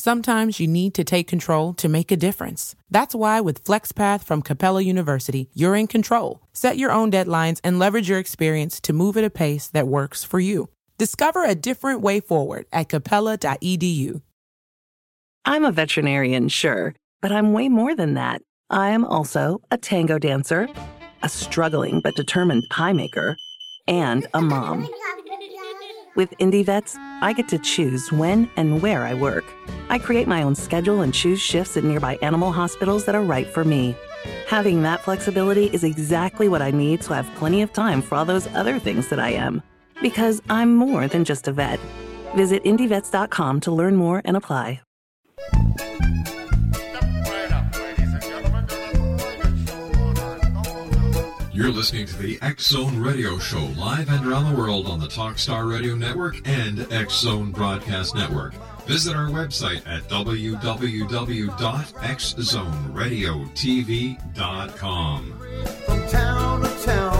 Sometimes you need to take control to make a difference. That's why with FlexPath from Capella University, you're in control. Set your own deadlines and leverage your experience to move at a pace that works for you. Discover a different way forward at capella.edu. I'm a veterinarian, sure, but I'm way more than that. I am also a tango dancer, a struggling but determined pie maker, and a mom. With IndieVets, I get to choose when and where I work. I create my own schedule and choose shifts at nearby animal hospitals that are right for me. Having that flexibility is exactly what I need to have plenty of time for all those other things that I am. Because I'm more than just a vet. Visit IndieVets.com to learn more and apply. You're listening to the X Zone Radio Show live and around the world on the Talkstar Radio Network and X Zone Broadcast Network. Visit our website at www.xzoneradiotv.com. From town to town,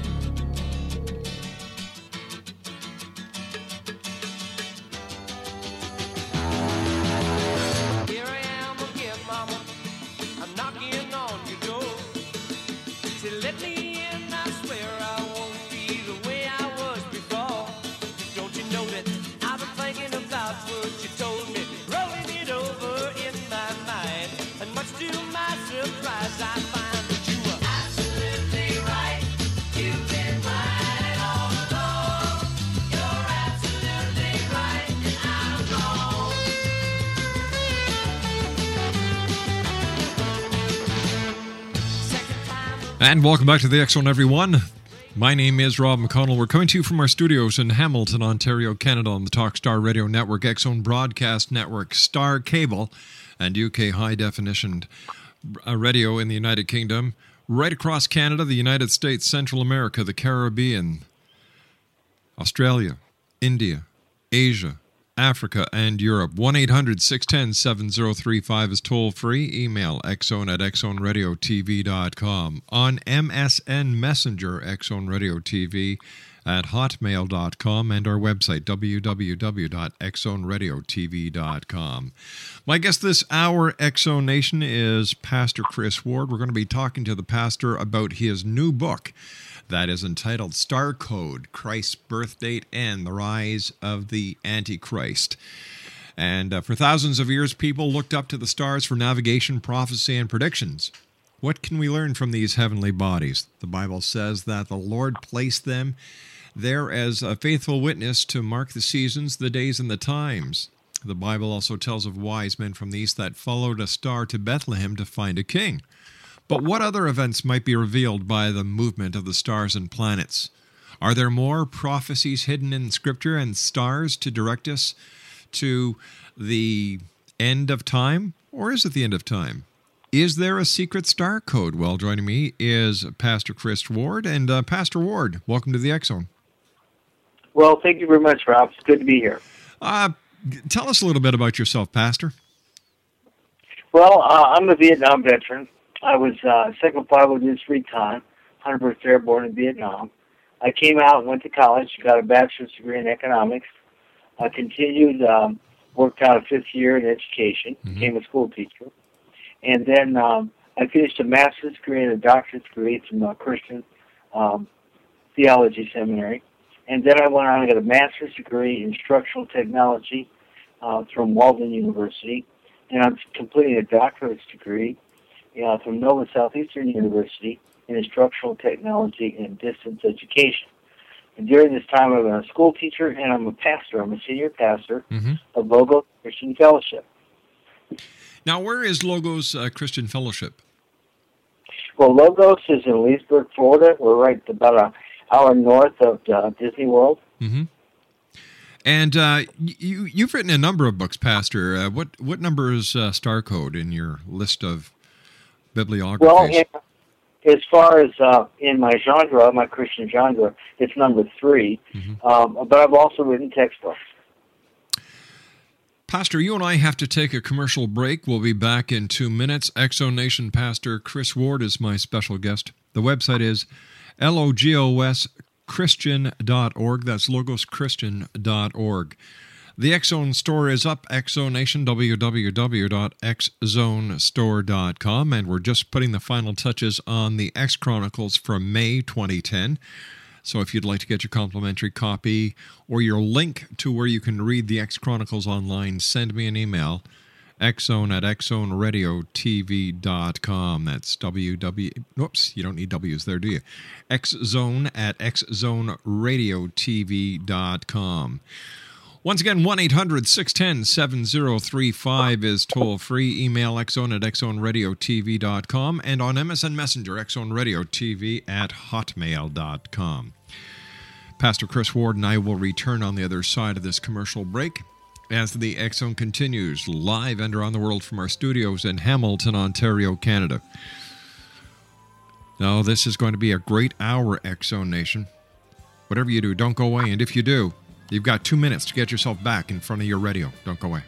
And welcome back to the Zone, everyone. My name is Rob McConnell. We're coming to you from our studios in Hamilton, Ontario, Canada, on the Talkstar Radio Network, Zone Broadcast Network, Star Cable, and UK High Definition uh, Radio in the United Kingdom. Right across Canada, the United States, Central America, the Caribbean, Australia, India, Asia, Africa, and Europe. 1 800 610 7035 is toll free. Email xzone at xzoneradiotv.com. On MSN Messenger, xzoneradiotv at hotmail.com and our website, www.xzoneradiotv.com. My guest this hour, Exo Nation, is Pastor Chris Ward. We're going to be talking to the pastor about his new book that is entitled Star Code Christ's Birth Date and the Rise of the Antichrist. And uh, for thousands of years, people looked up to the stars for navigation, prophecy, and predictions. What can we learn from these heavenly bodies? The Bible says that the Lord placed them there as a faithful witness to mark the seasons, the days, and the times. The Bible also tells of wise men from the east that followed a star to Bethlehem to find a king. But what other events might be revealed by the movement of the stars and planets? Are there more prophecies hidden in Scripture and stars to direct us to the end of time? Or is it the end of time? Is there a secret star code? Well, joining me is Pastor Chris Ward. And uh, Pastor Ward, welcome to the Zone. Well, thank you very much, Rob. It's good to be here. Uh, tell us a little bit about yourself, Pastor. Well, uh, I'm a Vietnam veteran. I was uh, second pilot in recon, 101st Airborne in Vietnam. I came out and went to college, got a bachelor's degree in economics. I continued, um, worked out a fifth year in education, became a school teacher. And then um, I finished a master's degree and a doctorate degree from uh, Christian um, Theology Seminary. And then I went on and got a master's degree in instructional technology uh, from Walden University, and I'm completing a doctorate degree uh, from Nova Southeastern University in instructional technology and distance education. And during this time, I'm a school teacher and I'm a pastor. I'm a senior pastor Mhm. of Logos Christian Fellowship. Now, where is Logos uh, Christian Fellowship? Well, Logos is in Leesburg, Florida. We're right about an hour north of uh, Disney World. hmm And uh, you you've written a number of books, Pastor. Uh, what what number is uh, Star Code in your list of bibliographies? Well, as far as uh, in my genre, my Christian genre, it's number 3 Um, but I've also written textbooks. Pastor, you and I have to take a commercial break. We'll be back in two minutes. Exo Nation Pastor Chris Ward is my special guest. The website is logos.christian.org. That's logoschristian.org. The X Zone store is up, Exo Nation, www.xzonestore.com. And we're just putting the final touches on the X Chronicles from May 2010. So if you'd like to get your complimentary copy or your link to where you can read the X Chronicles online, send me an email. Xzone at xzoneradiotv.com. That's www. Whoops, you don't need W's there, do you? Xzone at xzoneradiotv.com. Once again, 1 800 610 7035 is toll free. Email xzone at xzoneradiotv.com and on MSN Messenger, xzoneradiotv at hotmail.com. Pastor Chris Ward and I will return on the other side of this commercial break as the Zone continues live and around the world from our studios in Hamilton, Ontario, Canada. Now, this is going to be a great hour, Zone Nation. Whatever you do, don't go away. And if you do, you've got two minutes to get yourself back in front of your radio. Don't go away.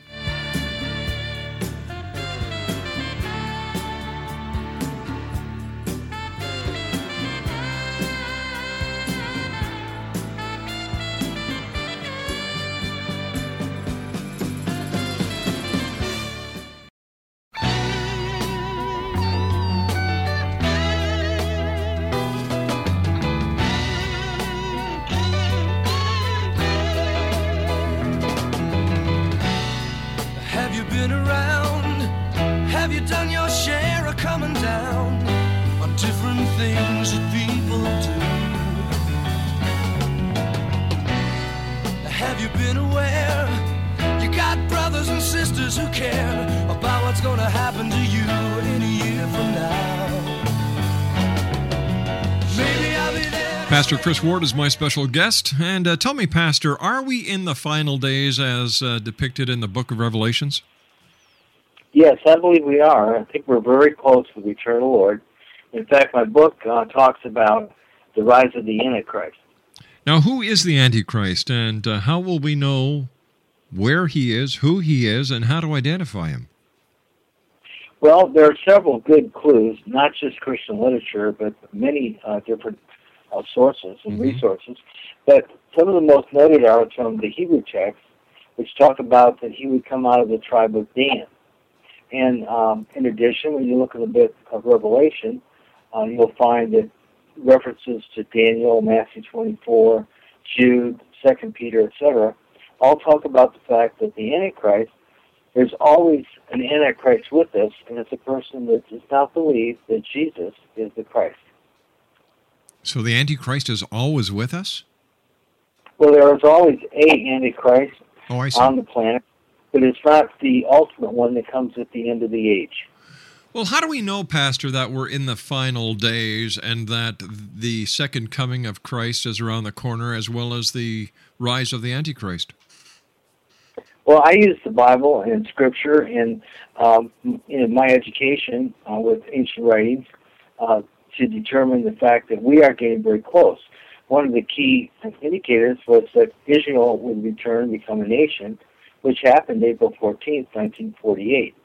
Ward is my special guest. And uh, tell me, Pastor, are we in the final days as uh, depicted in the book of Revelations? Yes, I believe we are. I think we're very close to the return of the Lord. In fact, my book uh, talks about the rise of the Antichrist. Now, who is the Antichrist, and uh, how will we know where he is, who he is, and how to identify him? Well, there are several good clues, not just Christian literature, but many uh, different uh, sources and resources. But some of the most noted are from the Hebrew texts, which talk about that he would come out of the tribe of Dan. And um, in addition, when you look at a bit of Revelation, uh, you'll find that references to Daniel, Matthew 24, Jude, Second Peter, etc., all talk about the fact that the Antichrist, there's always an Antichrist with us, and it's a person that does not believe that Jesus is the Christ. So the Antichrist is always with us? Well, there is always a Antichrist Oh, on the planet, but it's not the ultimate one that comes at the end of the age. Well, how do we know, Pastor, that we're in the final days and that the second coming of Christ is around the corner as well as the rise of the Antichrist? Well, I use the Bible and Scripture and um, in my education uh, with ancient writings uh, to determine the fact that we are getting very close. One of the key indicators was that Israel would return and become a nation, which happened April 14th, 1948.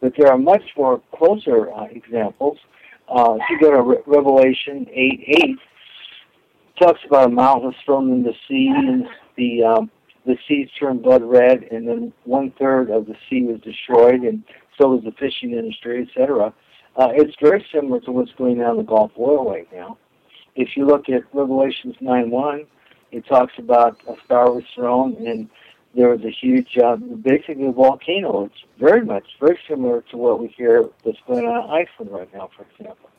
But there are much more closer uh, examples. Uh, if you go to Re- Revelation 8 8, talks about a mountain thrown in the sea and the um, the seas turned blood red, and then one third of the sea was destroyed, and so was the fishing industry, etc. Uh, it's very similar to what's going on in the Gulf oil right now. If you look at Revelations 9 1, it talks about a star was thrown, and there was a huge, uh, basically a volcano. It's very much, very similar to what we hear that's going on in Iceland right now, for example.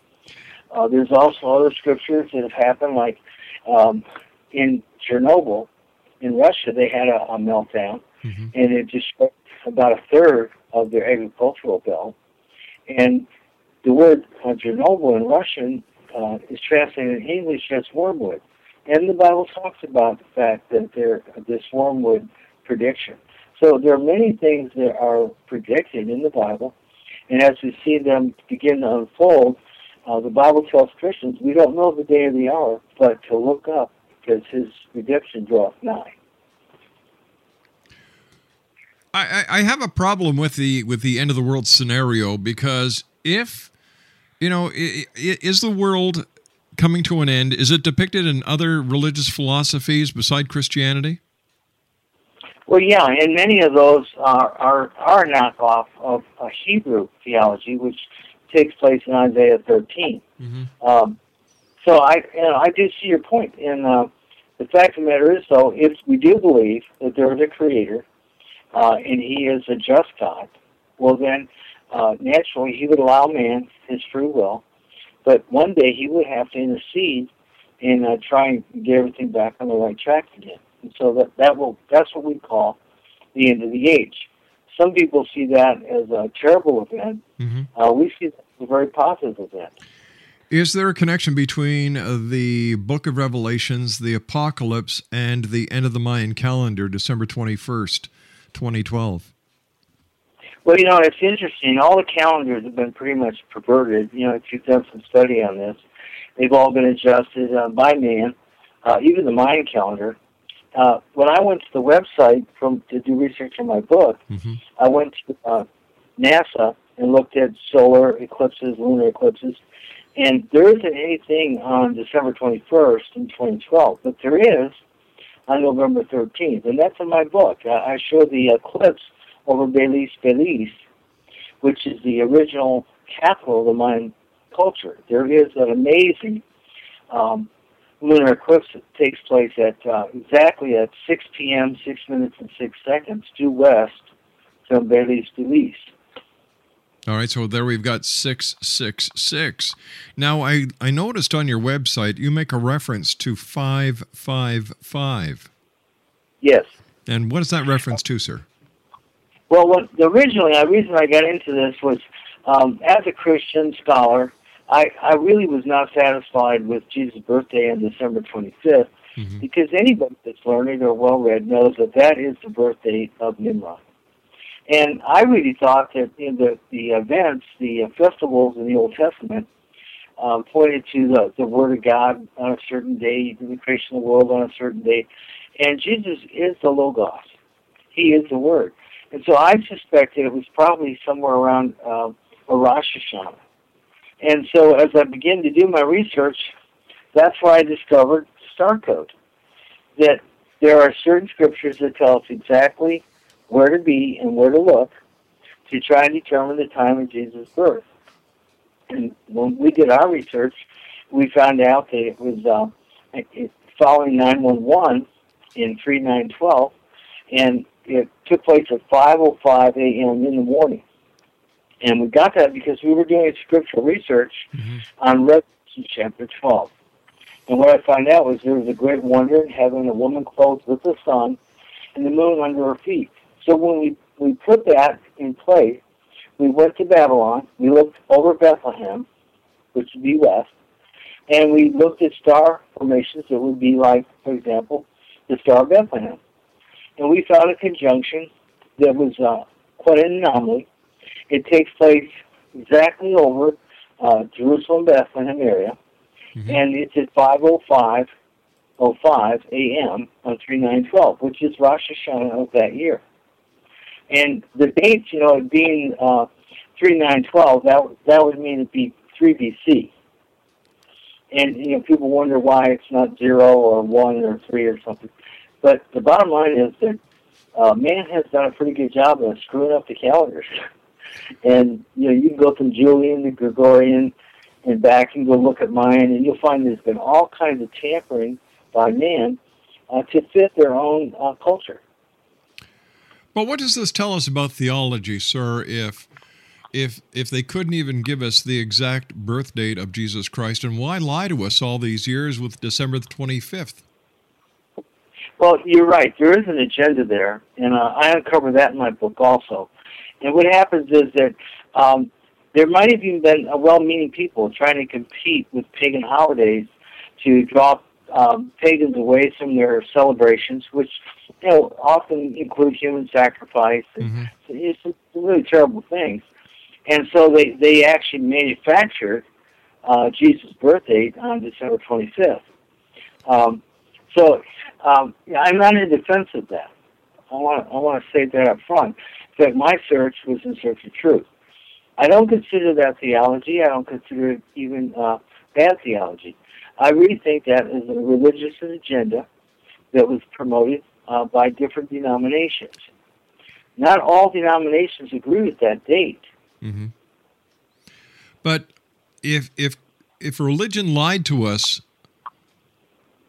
Uh, there's also other scriptures that have happened, like um, in Chernobyl, in Russia, they had a, a meltdown, Mm-hmm. and it destroyed about a third of their agricultural belt. And the word uh, Chernobyl in Russian uh, is translated in English as wormwood. And the Bible talks about the fact that there this wormwood prediction. So there are many things that are predicted in the Bible, and as we see them begin to unfold, uh, the Bible tells Christians we don't know the day or the hour, but to look up because His redemption draweth nigh. I, I I have a problem with the with the end of the world scenario because if you know is the world coming to an end is it depicted in other religious philosophies beside christianity Well, yeah, and many of those are are, are a knockoff of a Hebrew theology, which takes place in Isaiah 13. Um, so I, you know, I do see your point. point, and uh, the fact of the matter is, though, if we do believe that there is a Creator uh, and He is a just God, well then, uh, naturally, He would allow man his free will, but one day He would have to intercede and uh, try and get everything back on the right track again. And so that that will that's what we call the end of the age. Some people see that as a terrible event. Uh, we see that as a very positive event. is there a connection between uh, the book of revelations the apocalypse and the end of the mayan calendar december 21st 2012 Well, you know, it's interesting. All the calendars have been pretty much perverted. You know, if you've done some study on this, they've all been adjusted uh, by man, uh, even the Mayan calendar. Uh, when I went to the website from to do research on my book, I went to uh, NASA and looked at solar eclipses, lunar eclipses, and there isn't anything on December 21st in 2012, but there is on November 13th, and that's in my book. I, I show the eclipse over Belize, Belize, which is the original capital of the Mayan culture. There is an amazing um, lunar eclipse that takes place at uh, exactly at 6 p.m., 6 minutes and 6 seconds due west from Belize, Belize. All right, so there we've got 666. Now, I, I noticed on your website you make a reference to 555. Yes. And what is that reference to, sir? Well, what originally, the reason I got into this was, um, as a Christian scholar, I, I really was not satisfied with Jesus' birthday on December 25th, because anybody that's learned or well read knows that that is the birthday of Nimrod. And I really thought that in the the events, the uh, festivals in the Old Testament, um, pointed to the the Word of God on a certain day, the creation of the world on a certain day, and Jesus is the Logos. He is the Word. And so I suspected it was probably somewhere around uh, Rosh Hashanah. And so as I began to do my research, that's where I discovered star code. That there are certain scriptures that tell us exactly where to be and where to look to try and determine the time of Jesus' birth. And when we did our research, we found out that it was uh, following 911 in 3912, and it took place at 5:05 a.m. in the morning. And we got that because we were doing scriptural research mm-hmm. on Revelation chapter 12. And what I found out was there was a great wonder in heaven, a woman clothed with the sun, and the moon under her feet. So when we, we put that in place, we went to Babylon, we looked over Bethlehem, which would be west, and we looked at star formations that would be like, for example, the Star of Bethlehem. And we found a conjunction that was uh, quite an anomaly. It takes place exactly over uh, Jerusalem, Bethlehem area, and it's at 5:05 05 a.m. on 3912, which is Rosh Hashanah of that year. And the dates, you know, it being uh, 3912, that that would mean it'd be 3 BC. And you know, people wonder why it's not zero or one or three or something. But the bottom line is that uh, man has done a pretty good job of screwing up the calendars. and you know, you can go from Julian to Gregorian and back and go look at mine, and you'll find there's been all kinds of tampering by man uh, to fit their own uh, culture. But what does this tell us about theology, sir? If if if they couldn't even give us the exact birth date of Jesus Christ, and why lie to us all these years with December the twenty fifth? Well, you're right. There is an agenda there, and uh, I uncover that in my book also. And what happens is that um, there might have even been a well-meaning people trying to compete with pagan holidays to draw um, pagans away from their celebrations, which you know often include human sacrifice. And It's some really terrible things, and so they they actually manufactured uh, Jesus' birthday on December 25th. Um, so um, I'm not in defense of that. I want I want to say that up front. that my search was in search of truth. I don't consider that theology. I don't consider it even uh, bad theology. I really think that is a religious agenda that was promoted uh, by different denominations. Not all denominations agree with that date. Mm-hmm. But if if if religion lied to us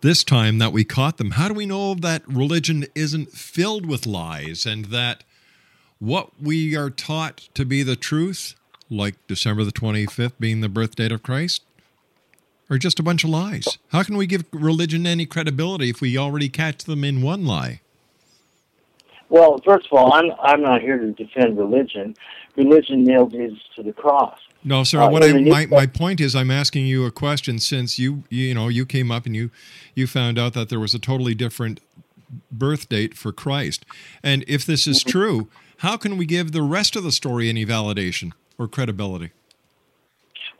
this time that we caught them, how do we know that religion isn't filled with lies and that what we are taught to be the truth, like December the 25th being the birth date of Christ, are just a bunch of lies? How can we give religion any credibility if we already catch them in one lie? Well, first of all, I'm I'm not here to defend religion. Religion nailed Jesus to the cross. No, sir. Uh, what I in the New my, my point is, I'm asking you a question since you you know you came up and you you found out that there was a totally different birth date for Christ, and if this is Mm-hmm. true, how can we give the rest of the story any validation or credibility?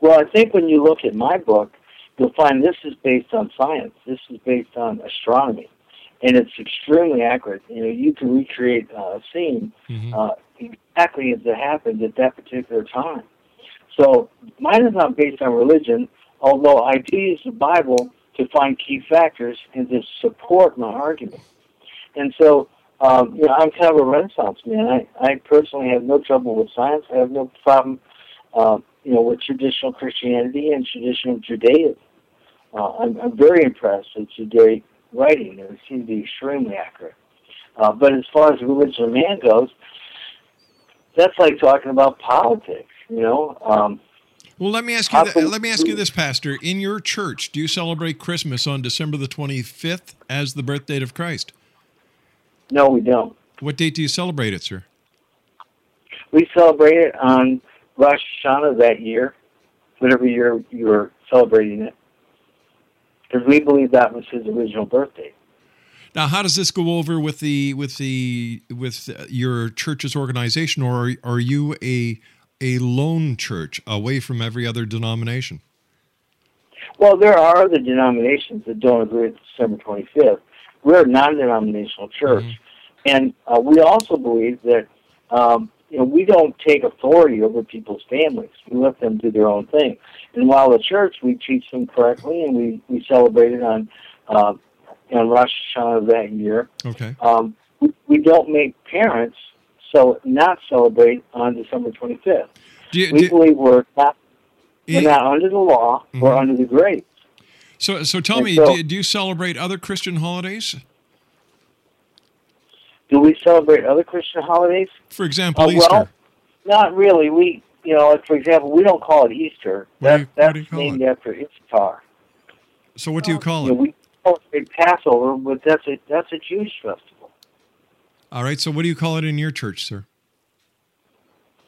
Well, I think when you look at my book, you'll find this is based on science. This is based on astronomy, and it's extremely accurate. You know, you can recreate uh, a scene uh, exactly as it happened at that particular time. So mine is not based on religion, although I do use the Bible to find key factors and to support my argument. And so, um, you know, I'm kind of a Renaissance man. I, I personally have no trouble with science. I have no problem, uh, you know, with traditional Christianity and traditional Judaism. Uh, I'm, I'm very impressed with Judaic writing. They seem to be extremely accurate. Uh, but as far as religion of man goes, that's like talking about politics. You know, um, Well, let me ask you. Th- let me ask you this, Pastor. In your church, do you celebrate Christmas on December the 25th as the birth date of Christ? no, we don't. What date do you celebrate it, sir? We celebrate it on Rosh Hashanah that year, whatever year you were celebrating it, because we believe that was his original birthday. Now, how does this go over with the with the with your church's organization, or are, are you a a lone church away from every other denomination? Well, there are other denominations that don't agree with December 25th. We're a non-denominational church, and uh, we also believe that um, you know we don't take authority over people's families. We let them do their own thing. And while the church, we teach them correctly, and we we celebrate it on uh, on Rosh Hashanah that year. Okay. Um, we, we don't make parents so not celebrate on December 25th. Do you, we do, believe we're not we're not under the law. We're Mhm. under the grace. so, so tell and me, so- do, do you celebrate other Christian holidays? Do we celebrate other Christian holidays? For example, Uh, Easter. well, not really. We, you know, like for example, we don't call it Easter. What do That, you- what that's do you call named after Ishtar. so, what do you call You know, it? we it Passover, but that's a that's a Jewish festival. All right. So, what do you call it in your church, sir?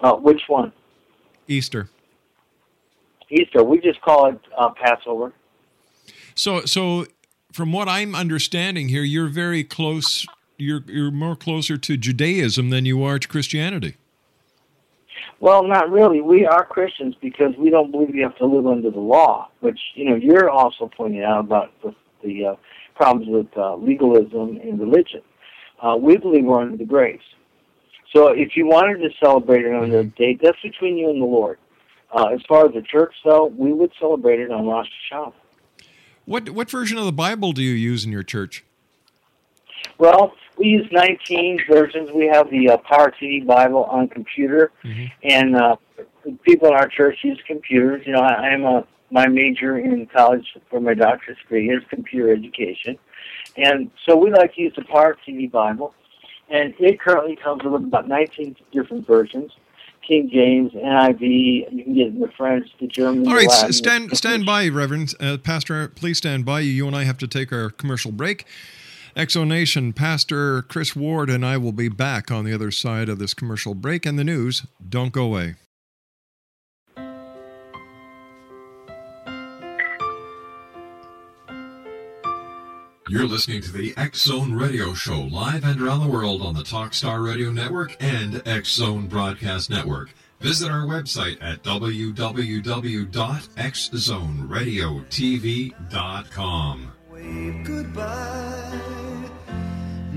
Uh, which one? Easter. Easter. We just call it uh, Passover. So, so from what I'm understanding here, you're very close. You're you're more closer to Judaism than you are to Christianity. Well, not really. We are Christians because we don't believe you have to live under the law, which you know you're also pointing out about the, the uh, problems with uh, legalism and religion. Uh, we believe we're under the grace. So if you wanted to celebrate it on the date, that's between you and the Lord. Uh, as far as the church, though, we would celebrate it on Rosh Hashanah. What what version of the Bible do you use in your church? Well, we use 19 versions. We have the uh, Power TV Bible on computer, and uh, people in our church use computers. You know, I, I'm a my major in college for my doctorate degree is computer education, and so we like to use the Power TV Bible. and it currently comes with about 19 different versions. King James, NIV. You can get it in the French, the German. All right, stand stand by, Reverend uh, Pastor. Please stand by. You and I have to take our commercial break. Exonation Pastor Chris Ward and I will be back on the other side of this commercial break and the news. Don't go away. You're listening to the X Zone Radio Show live and around the world on the Talkstar Radio Network and X Zone Broadcast Network. Visit our website at www.xzoneradiotv.com. Wave goodbye.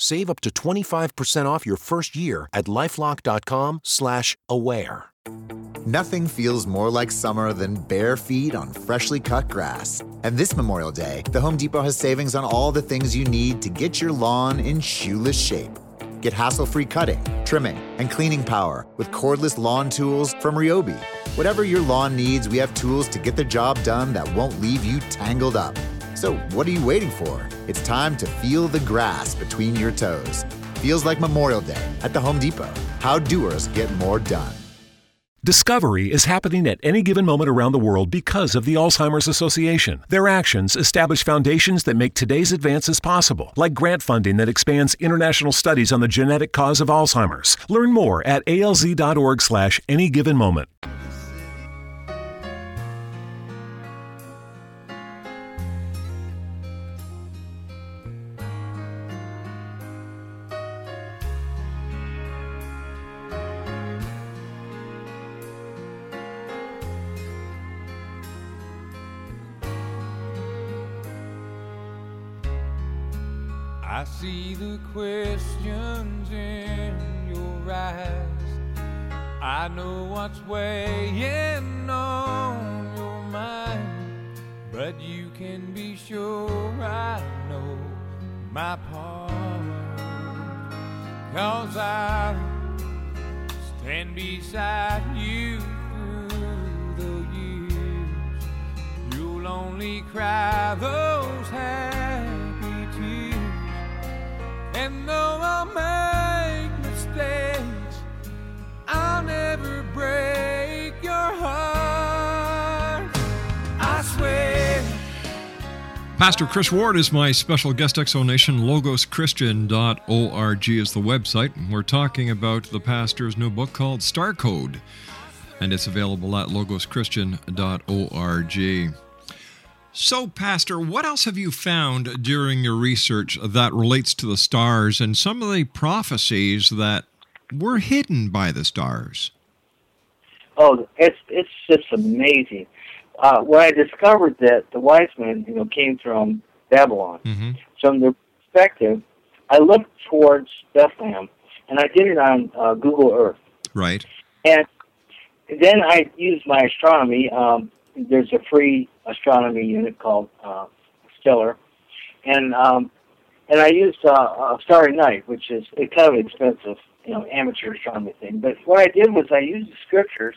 Save up to 25% off your first year at lifelock.com slash aware. Nothing feels more like summer than bare feet on freshly cut grass. And this Memorial Day, the Home Depot has savings on all the things you need to get your lawn in shoeless shape. Get hassle free cutting, trimming, and cleaning power with cordless lawn tools from Ryobi. Whatever your lawn needs, we have tools to get the job done that won't leave you tangled up. So, what are you waiting for? It's time to feel the grass between your toes. Feels like Memorial Day at the Home Depot. How doers get more done. Discovery is happening at any given moment around the world because of the Alzheimer's Association. Their actions establish foundations that make today's advances possible, like grant funding that expands international studies on the genetic cause of Alzheimer's. Learn more at alz.org slash any given moment. Chris Ward is my special guest exonation. LogosChristian.org is the website. We're talking about the pastor's new book called Star Code, and it's available at LogosChristian.org. So, Pastor, what else have you found during your research that relates to the stars and some of the prophecies that were hidden by the stars? Oh, it's it's just amazing. Uh, when I discovered that the wise men, you know, came from Babylon, Mm-hmm. from their perspective, I looked towards Bethlehem, and I did it on uh, Google Earth. Right. And then I used my astronomy. Um, there's a free astronomy unit called uh, Stellar, and um, and I used uh, uh, Starry Night, which is a kind of expensive, you know, amateur astronomy thing. But what I did was I used the scriptures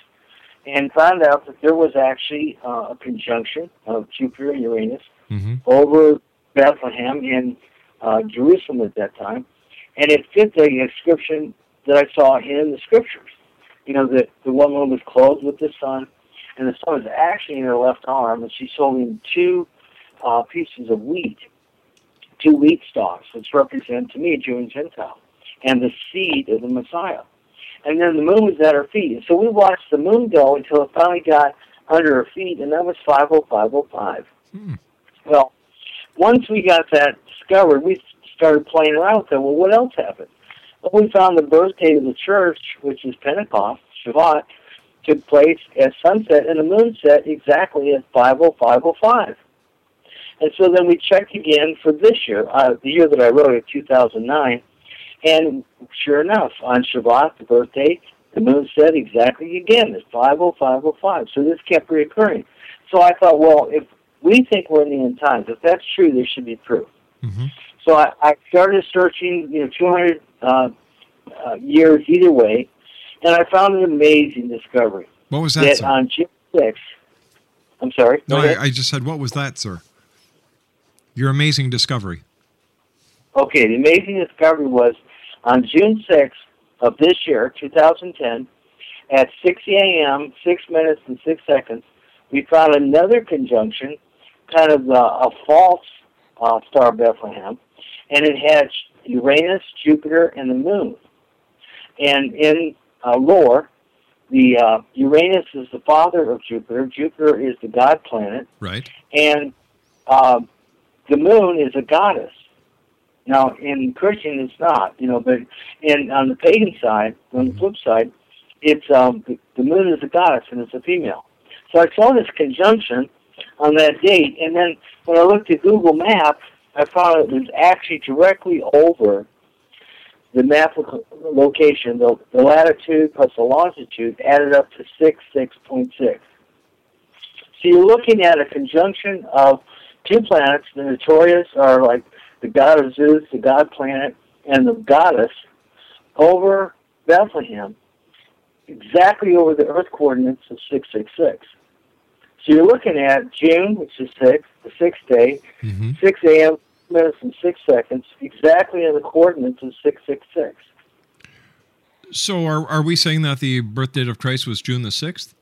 and found out that there was actually uh, a conjunction of Jupiter and Uranus Mm-hmm. over Bethlehem in uh, Jerusalem at that time, and it fit the inscription that I saw in the scriptures. You know, that the one woman was clothed with the sun, and the sun was actually in her left arm, and she's holding two uh, pieces of wheat, two wheat stalks, which represent to me a Jew and Gentile, and the seed of the Messiah. And then the moon was at her feet. And so we watched the moon go until it finally got under her feet, and that was 50505. Well, once we got that discovered, we started playing around with it. Well, what else happened? Well, we found the birth date of the church, which is Pentecost, Shavuot, took place at sunset, and the moon set exactly at 50505. And so then we checked again for this year, uh, the year that I wrote it, 2009, And sure enough, on Shavuot, the birthday, the moon said exactly again, it's 50505. So this kept reoccurring. So I thought, well, if we think we're in the end times, if that's true, there should be proof. So I, I started searching, you know, 200 uh, uh, years either way, and I found an amazing discovery. What was that, sir? on June 6th, I'm sorry. No, I, I just said, what was that, sir? Your amazing discovery. Okay, the amazing discovery was on June 6th of this year, 2010, at 6 a.m., 6 minutes and 6 seconds, we found another conjunction, kind of uh, a false uh, star Bethlehem, and it had Uranus, Jupiter, and the moon. And in uh, lore, the uh, Uranus is the father of Jupiter. Jupiter is the god planet, Right. and uh, the moon is a goddess. Now, in Christian, it's not, you know, but in on the pagan side, on the flip side, it's um, the, the moon is a goddess and it's a female. So I saw this conjunction on that date, and then when I looked at Google Maps, I found it was actually directly over the map location, the, the latitude plus the longitude added up to six six point six. So you're looking at a conjunction of two planets. The notorious are like the god of Zeus, the god planet, and the goddess over Bethlehem, exactly over the Earth coordinates of six six six. So you're looking at June, which is six, the sixth day, six a.m. minutes and six seconds, exactly in the coordinates of six six six. So are, are we saying that the birth date of Christ was June the 6th?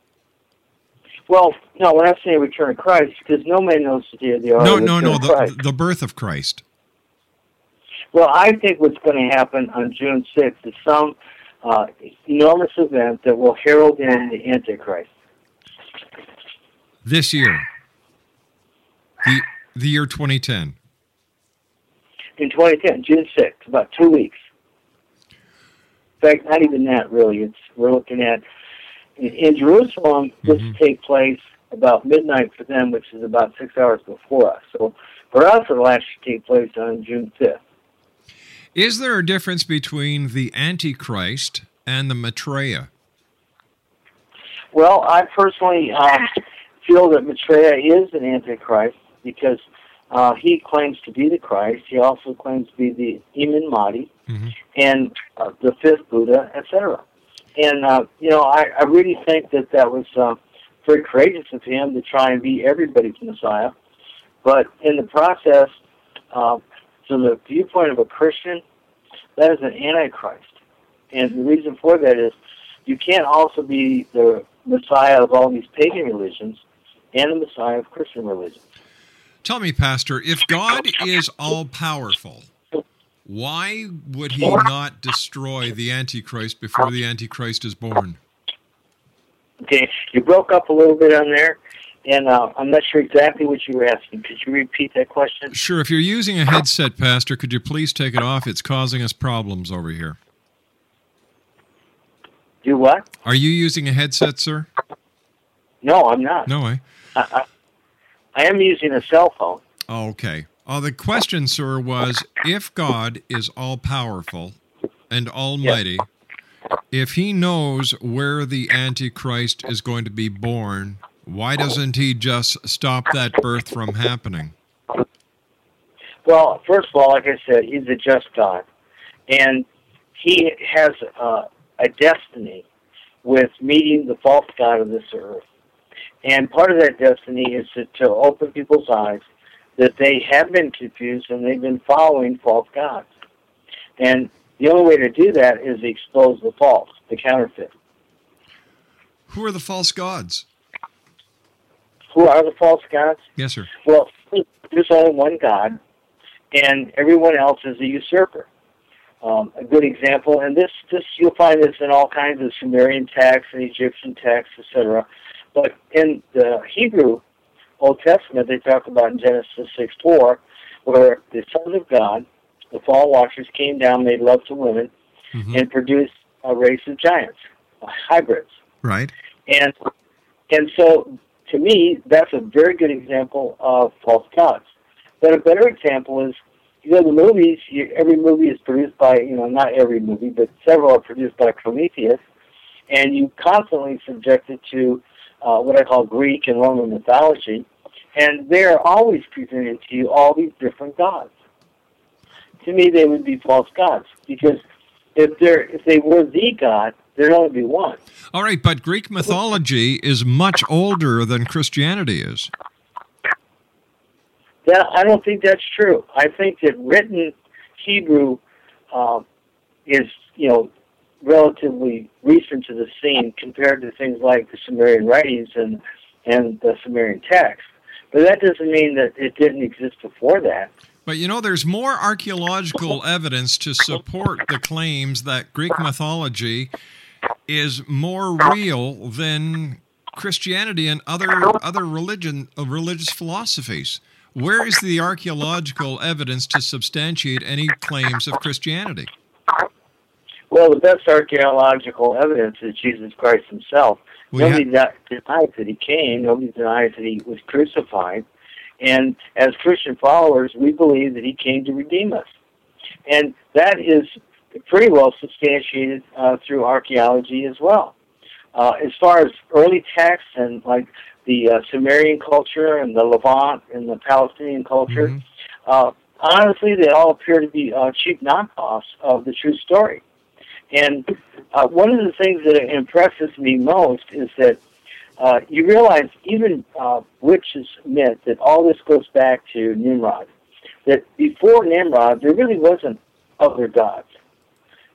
Well, no, we're not saying return of Christ because no man knows the day of the hour. No, no, no, the, the birth of Christ. Well, I think what's going to happen on June 6th is some uh, enormous event that will herald in the Antichrist. This year. The, the year 2010. In 2010, June 6th, about two weeks. In fact, not even that, really. It's We're looking at, in, in Jerusalem, this will take place about midnight for them, which is about six hours before us. So for us, it'll actually take place on June 5th. Is there a difference between the Antichrist and the Maitreya? Well, I personally um, feel that Maitreya is an antichrist because uh, he claims to be the Christ. He also claims to be the Imam Mahdi and uh, the fifth Buddha, etc. And uh, you know, I, I really think that that was uh, very courageous of him to try and be everybody's Messiah. But in the process, uh, from the viewpoint of a Christian, that is an antichrist. And the reason for that is you can't also be the Messiah of all these pagan religions and the Messiah of Christian religion. Tell me, Pastor, if God is all powerful, why would he not destroy the Antichrist before the Antichrist is born? Okay, you broke up a little bit on there, and uh, I'm not sure exactly what you were asking. Could you repeat that question? Sure, if you're using a headset, Pastor, could you please take it off? It's causing us problems over here. Do what? Are you using a headset, sir? No, I'm not. No way. I, am using a cell phone. Oh, okay. Uh, the question, sir, was if God is all powerful and almighty, if he knows where the Antichrist is going to be born, why doesn't he just stop that birth from happening? Well, first of all, like I said, he's a just God, and he has uh, a destiny with meeting the false god of this earth. And part of that destiny is to, to open people's eyes that they have been confused and they've been following false gods. And the only way to do that is to expose the false, the counterfeit. Who are the false gods? Who are the false gods? Yes, sir. Well, there's only one God, and everyone else is a usurper. Um, a good example, and this, this you'll find this in all kinds of Sumerian texts and Egyptian texts, etc. But in the Hebrew Old Testament, they talk about in Genesis 6 4, where the sons of God, the fall watchers, came down, made love to women, mm-hmm. and produced a race of giants, hybrids. Right. And and so to me, that's a very good example of false gods. But a better example is you know the movies. You, every movie is produced by you know not every movie, but several are produced by Prometheus, and you constantly subjected to uh, what I call Greek and Roman mythology, and they're always presenting to you all these different gods. To me, they would be false gods because if they're if they were the god, there'd only be one. All right, but Greek mythology is much older than Christianity is. That I don't think that's true. I think that written Hebrew uh, is you know relatively recent to the scene compared to things like the Sumerian writings and and the Sumerian text. But that doesn't mean that it didn't exist before that. But you know, there's more archaeological evidence to support the claims that Greek mythology is more real than Christianity and other other religion uh, religious philosophies. Where is the archaeological evidence to substantiate any claims of Christianity? Well, the best archaeological evidence is Jesus Christ himself. We Nobody de- denies that he came. Nobody denies that he was crucified. And as Christian followers, we believe that he came to redeem us. And that is pretty well substantiated uh, through archaeology as well. Uh, as far as early texts and like the uh, Sumerian culture and the Levant and the Palestinian culture, uh, honestly, they all appear to be uh, cheap knockoffs of the true story. And uh, one of the things that impresses me most is that uh, you realize, even uh, witches admit that all this goes back to Nimrod. That before Nimrod, there really wasn't other gods.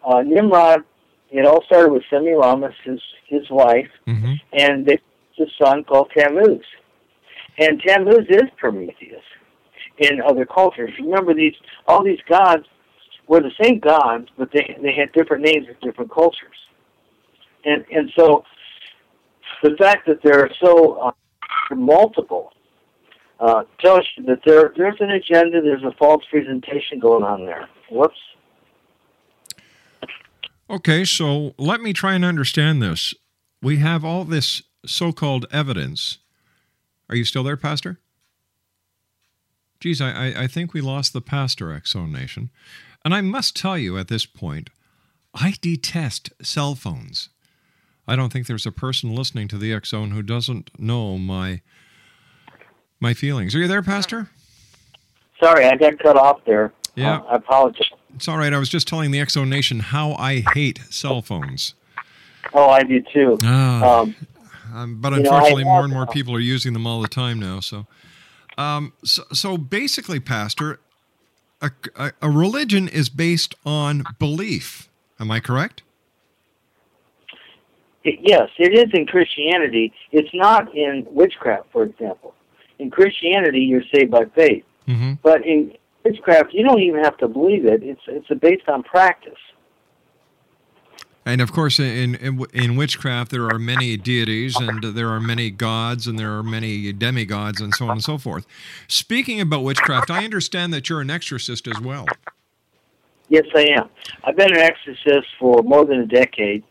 Uh, Nimrod, it all started with Semiramis, his his wife, and they a son called Tammuz. And Tammuz is Prometheus in other cultures. Remember, these all these gods were the same gods, but they they had different names in different cultures. And and so the fact that they're so uh, multiple uh, tells you that there there's an agenda, there's a false presentation going on there. Whoops. Okay, so let me try and understand this. We have all this so called evidence. Are you still there, Pastor? Geez, I, I, think we lost the pastor, Exxon Nation. And I must tell you at this point, I detest cell phones. I don't think there's a person listening to the X Zone who doesn't know my my feelings. Are you there, Pastor? Sorry, I got cut off there. Yeah. Uh, I apologize. It's all right. I was just telling the Exo Nation how I hate cell phones. Oh, I do too. Ah. Um, Um, but You know, unfortunately, more and more uh, people are using them all the time now. So, um, so, so basically, Pastor, a, a, a religion is based on belief. Am I correct? it- yes, it is in Christianity. It's not in witchcraft, for example. In Christianity, you're saved by faith. Mm-hmm. But in witchcraft, you don't even have to believe it. It's it's based on practice. And of course, in, in in witchcraft, there are many deities, and there are many gods, and there are many demigods, and so on and so forth. Speaking about witchcraft, I understand that you're an exorcist as well. Yes, I am. I've been an exorcist for more than a decade,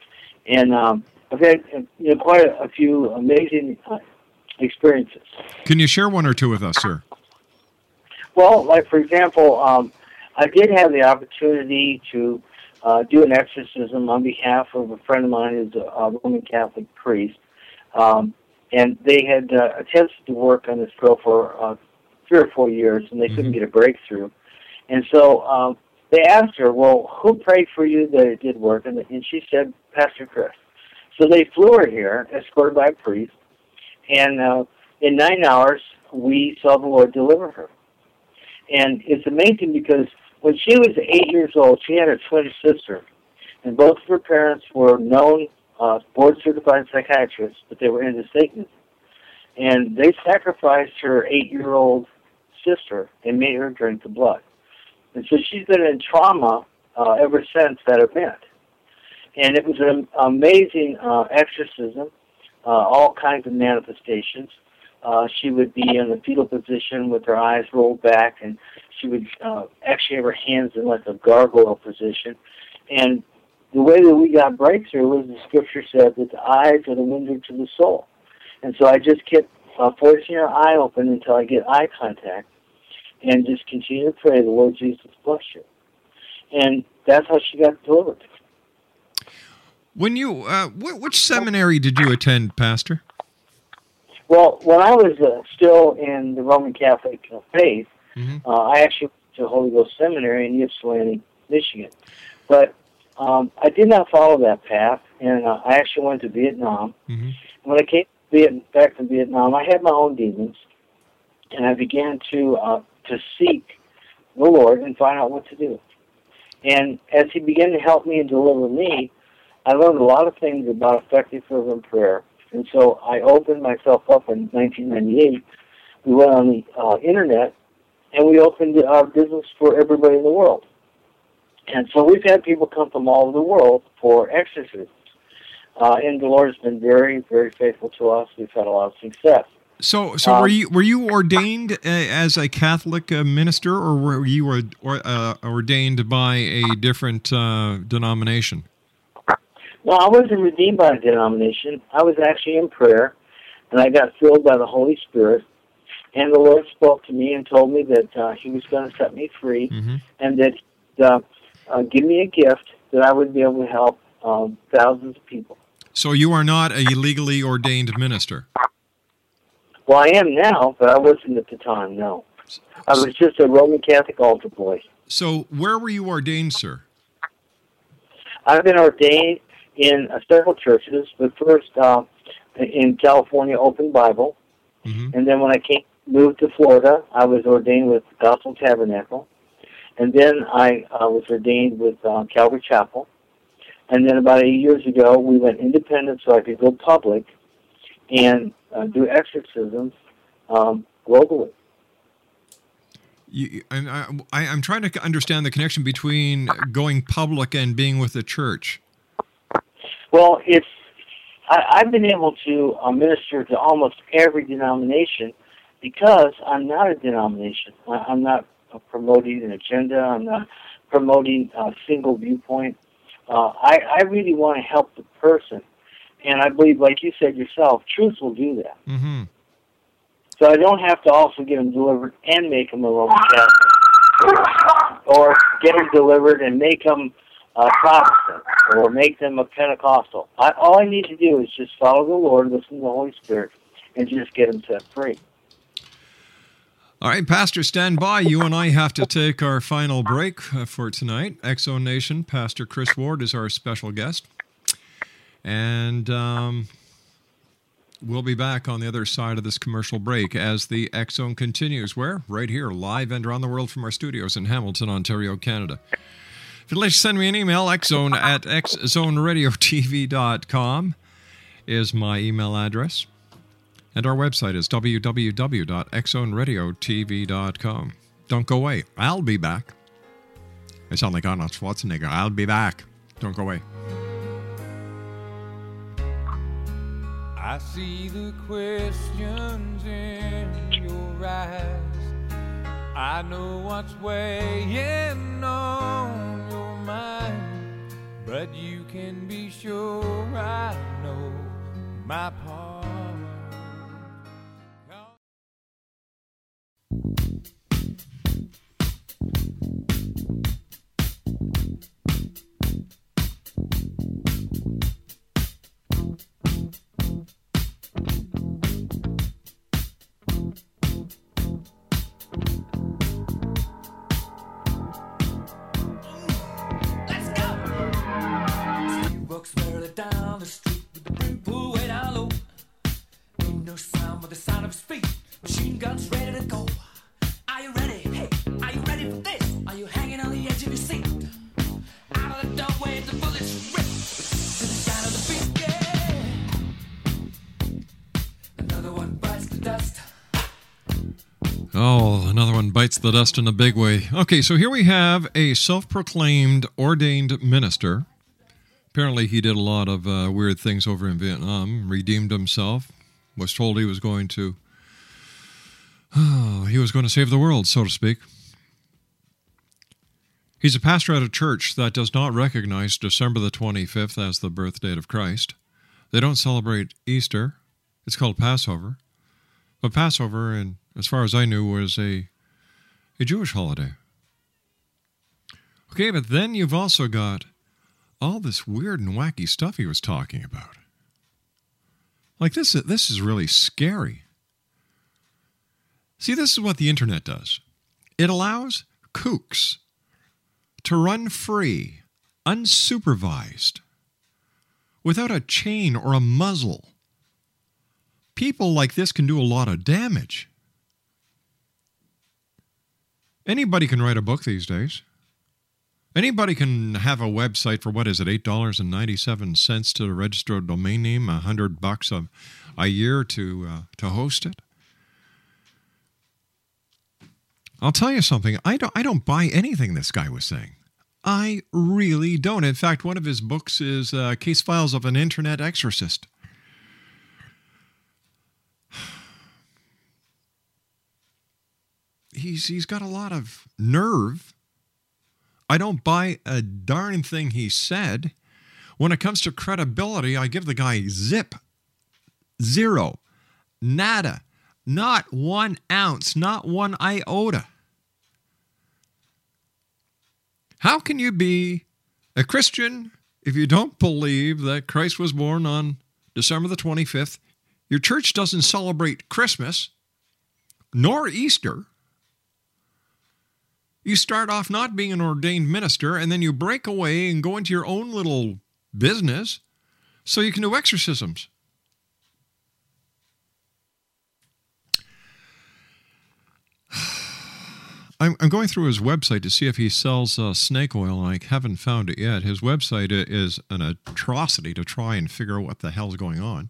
and um, I've had uh, you know quite a, a few amazing uh, experiences. Can you share one or two with us, sir? Well, like for example, um, I did have the opportunity to uh, do an exorcism on behalf of a friend of mine who's a, a Roman Catholic priest, um, and they had uh, attempted to work on this girl for uh, three or four years, and they couldn't get a breakthrough. And so um, they asked her, "Well, who prayed for you that it did work?" And, and she said, "Pastor Chris." So they flew her here, escorted by a priest, and uh, in nine hours, we saw the Lord deliver her. And it's amazing because when she was eight years old, she had a twin sister, and both of her parents were known uh, board-certified psychiatrists, but they were into Satanism. And they sacrificed her eight-year-old sister and made her drink the blood. And so she's been in trauma uh, ever since that event. And it was an amazing uh, exorcism, uh, all kinds of manifestations. Uh, she would be in the fetal position with her eyes rolled back, and she would uh, actually have her hands in like a gargoyle position. And the way that we got breakthrough was the scripture said that the eyes are the window to the soul. And so I just kept uh, forcing her eye open until I get eye contact. and just continue to pray, the Lord Jesus bless you. And that's how she got delivered. When you, uh, wh- which seminary did you attend, Pastor? Well, when I was uh, still in the Roman Catholic uh, faith, Mhm. uh, I actually went to Holy Ghost Seminary in Ypsilanti, Michigan. But um, I did not follow that path, and uh, I actually went to Vietnam. Mhm. When I came back from Vietnam, I had my own demons, and I began to uh, to seek the Lord and find out what to do. And as He began to help me and deliver me, I learned a lot of things about effective fervent prayer. And so I opened myself up in 1998. We went on the uh, internet and we opened our business for everybody in the world. And so we've had people come from all over the world for exorcisms. Uh, and the Lord has been very, very faithful to us. We've had a lot of success. So, so Um, were you were you ordained uh, as a Catholic uh, minister, or were you or, uh, ordained by a different uh, denomination? No, I wasn't redeemed by a denomination. I was actually in prayer, and I got filled by the Holy Spirit. And the Lord spoke to me and told me that uh, He was going to set me free, and that uh, uh, give me a gift that I would be able to help um, thousands of people. So you are not a legally ordained minister. Well, I am now, but I wasn't at the time. No, I was just a Roman Catholic altar boy. So where were you ordained, sir? I've been ordained in uh, several churches, but first uh, in California Open Bible, and then when I came moved to Florida, I was ordained with Gospel Tabernacle, and then I uh, was ordained with uh, Calvary Chapel, and then about eight years ago we went independent so I could go public and uh, do exorcisms um, globally. You, and I, I, I'm trying to understand the connection between going public and being with the church. Well, it's I, I've been able to uh, minister to almost every denomination because I'm not a denomination. I, I'm not uh, promoting an agenda. I'm not promoting a single viewpoint. Uh, I, I really want to help the person, and I believe, like you said yourself, truth will do that. Mm-hmm. So I don't have to also get them delivered and make them a Roman Catholic, or get them delivered and make them a Protestant, or make them a Pentecostal. I, all I need to do is just follow the Lord, listen to the Holy Spirit, and just get them set free. All right, Pastor, stand by. You and I have to take our final break uh, for tonight. Exo Nation, Pastor Chris Ward is our special guest. And um, we'll be back on the other side of this commercial break as the Zone continues. Where? Right here, live and around the world from our studios in Hamilton, Ontario, Canada. If you'd like to send me an email, xzone at xzoneradiotv.com is my email address. And our website is www.xzoneradiotv.com. Don't go away. I'll be back. I sound like Arnold Schwarzenegger. I'll be back. Don't go away. I see the questions in your eyes. I know what's weighing on but you can be sure I know my part. Bites the dust in a big way. Okay, so here we have a self proclaimed ordained minister. Apparently, he did a lot of uh, weird things over in Vietnam, redeemed himself, was told he was going to. Oh, he was going to save the world, so to speak. He's a pastor at a church that does not recognize December the 25th as the birth date of Christ. They don't celebrate Easter. It's called Passover. But Passover, and as far as I knew, was a a Jewish holiday. Okay, but then you've also got all this weird and wacky stuff he was talking about. Like this this is really scary. See, this is what the internet does. It allows kooks to run free, unsupervised, without a chain or a muzzle. People like this can do a lot of damage. Anybody can write a book these days. Anybody can have a website for what is it, eight dollars and ninety-seven cents to register a domain name, a hundred bucks a, a year to uh, to host it. I'll tell you something. I don't. I don't buy anything this guy was saying. I really don't. In fact, one of his books is uh, "Case Files of an Internet Exorcist." He's he's got a lot of nerve I don't buy a darn thing he said. When it comes to credibility, I give the guy zip, zero, nada, not one ounce, not one iota. How can you be a Christian if you don't believe that Christ was born on December the 25th? Your church doesn't celebrate Christmas nor Easter. You start off not being an ordained minister, and then you break away and go into your own little business so you can do exorcisms. I'm, going through his website to see if he sells uh, snake oil, and I haven't found it yet. His website is an atrocity to try and figure out what the hell's going on.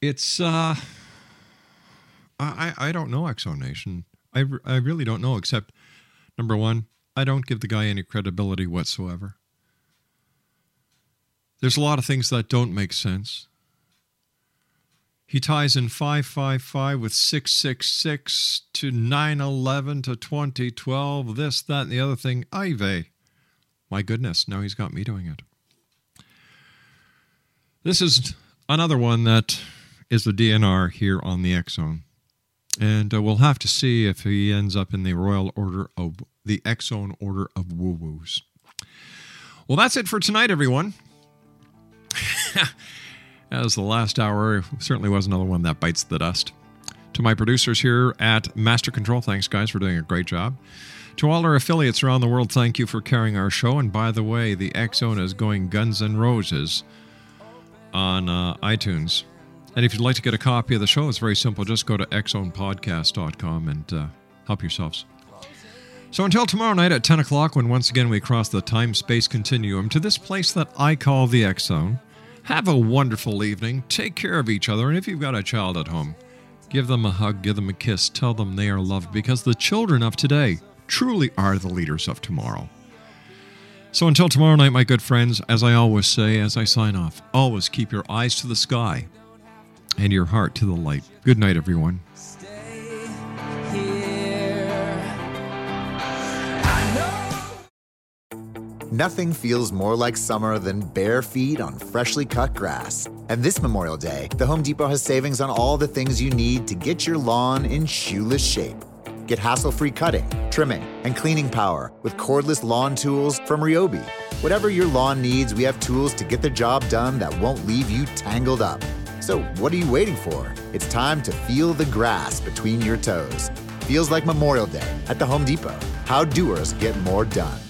It's, uh, I, I don't know, Exonation. I, I really don't know, except number one, I don't give the guy any credibility whatsoever. There's a lot of things that don't make sense. He ties in 555 with 666 to 911 to 2012, this, that, and the other thing. Ive. My goodness, now he's got me doing it. This is another one that is the DNR here on the Zone. And uh, we'll have to see if he ends up in the Royal Order of the Zone Order of Woo Woos. Well, that's it for tonight, everyone. As the last hour certainly was another one that bites the dust. To my producers here at Master Control, thanks, guys, for doing a great job. To all our affiliates around the world, thank you for carrying our show. And by the way, the X Zone is going Guns N' Roses on uh, iTunes. And if you'd like to get a copy of the show, it's very simple. Just go to xzonepodcast.com and uh, help yourselves. So until tomorrow night at 10 o'clock, when once again we cross the time space continuum to this place that I call the X Zone, have a wonderful evening. Take care of each other. And if you've got a child at home, give them a hug, give them a kiss, tell them they are loved because the children of today truly are the leaders of tomorrow. So until tomorrow night, my good friends, as I always say as I sign off, always keep your eyes to the sky and your heart to the light. Good night, everyone. Stay here. Nothing feels more like summer than bare feet on freshly cut grass. And this Memorial Day, the Home Depot has savings on all the things you need to get your lawn in shoeless shape. Get hassle free cutting, trimming, and cleaning power with cordless lawn tools from Ryobi. Whatever your lawn needs, we have tools to get the job done that won't leave you tangled up. So, what are you waiting for? It's time to feel the grass between your toes. Feels like Memorial Day at the Home Depot. How doers get more done.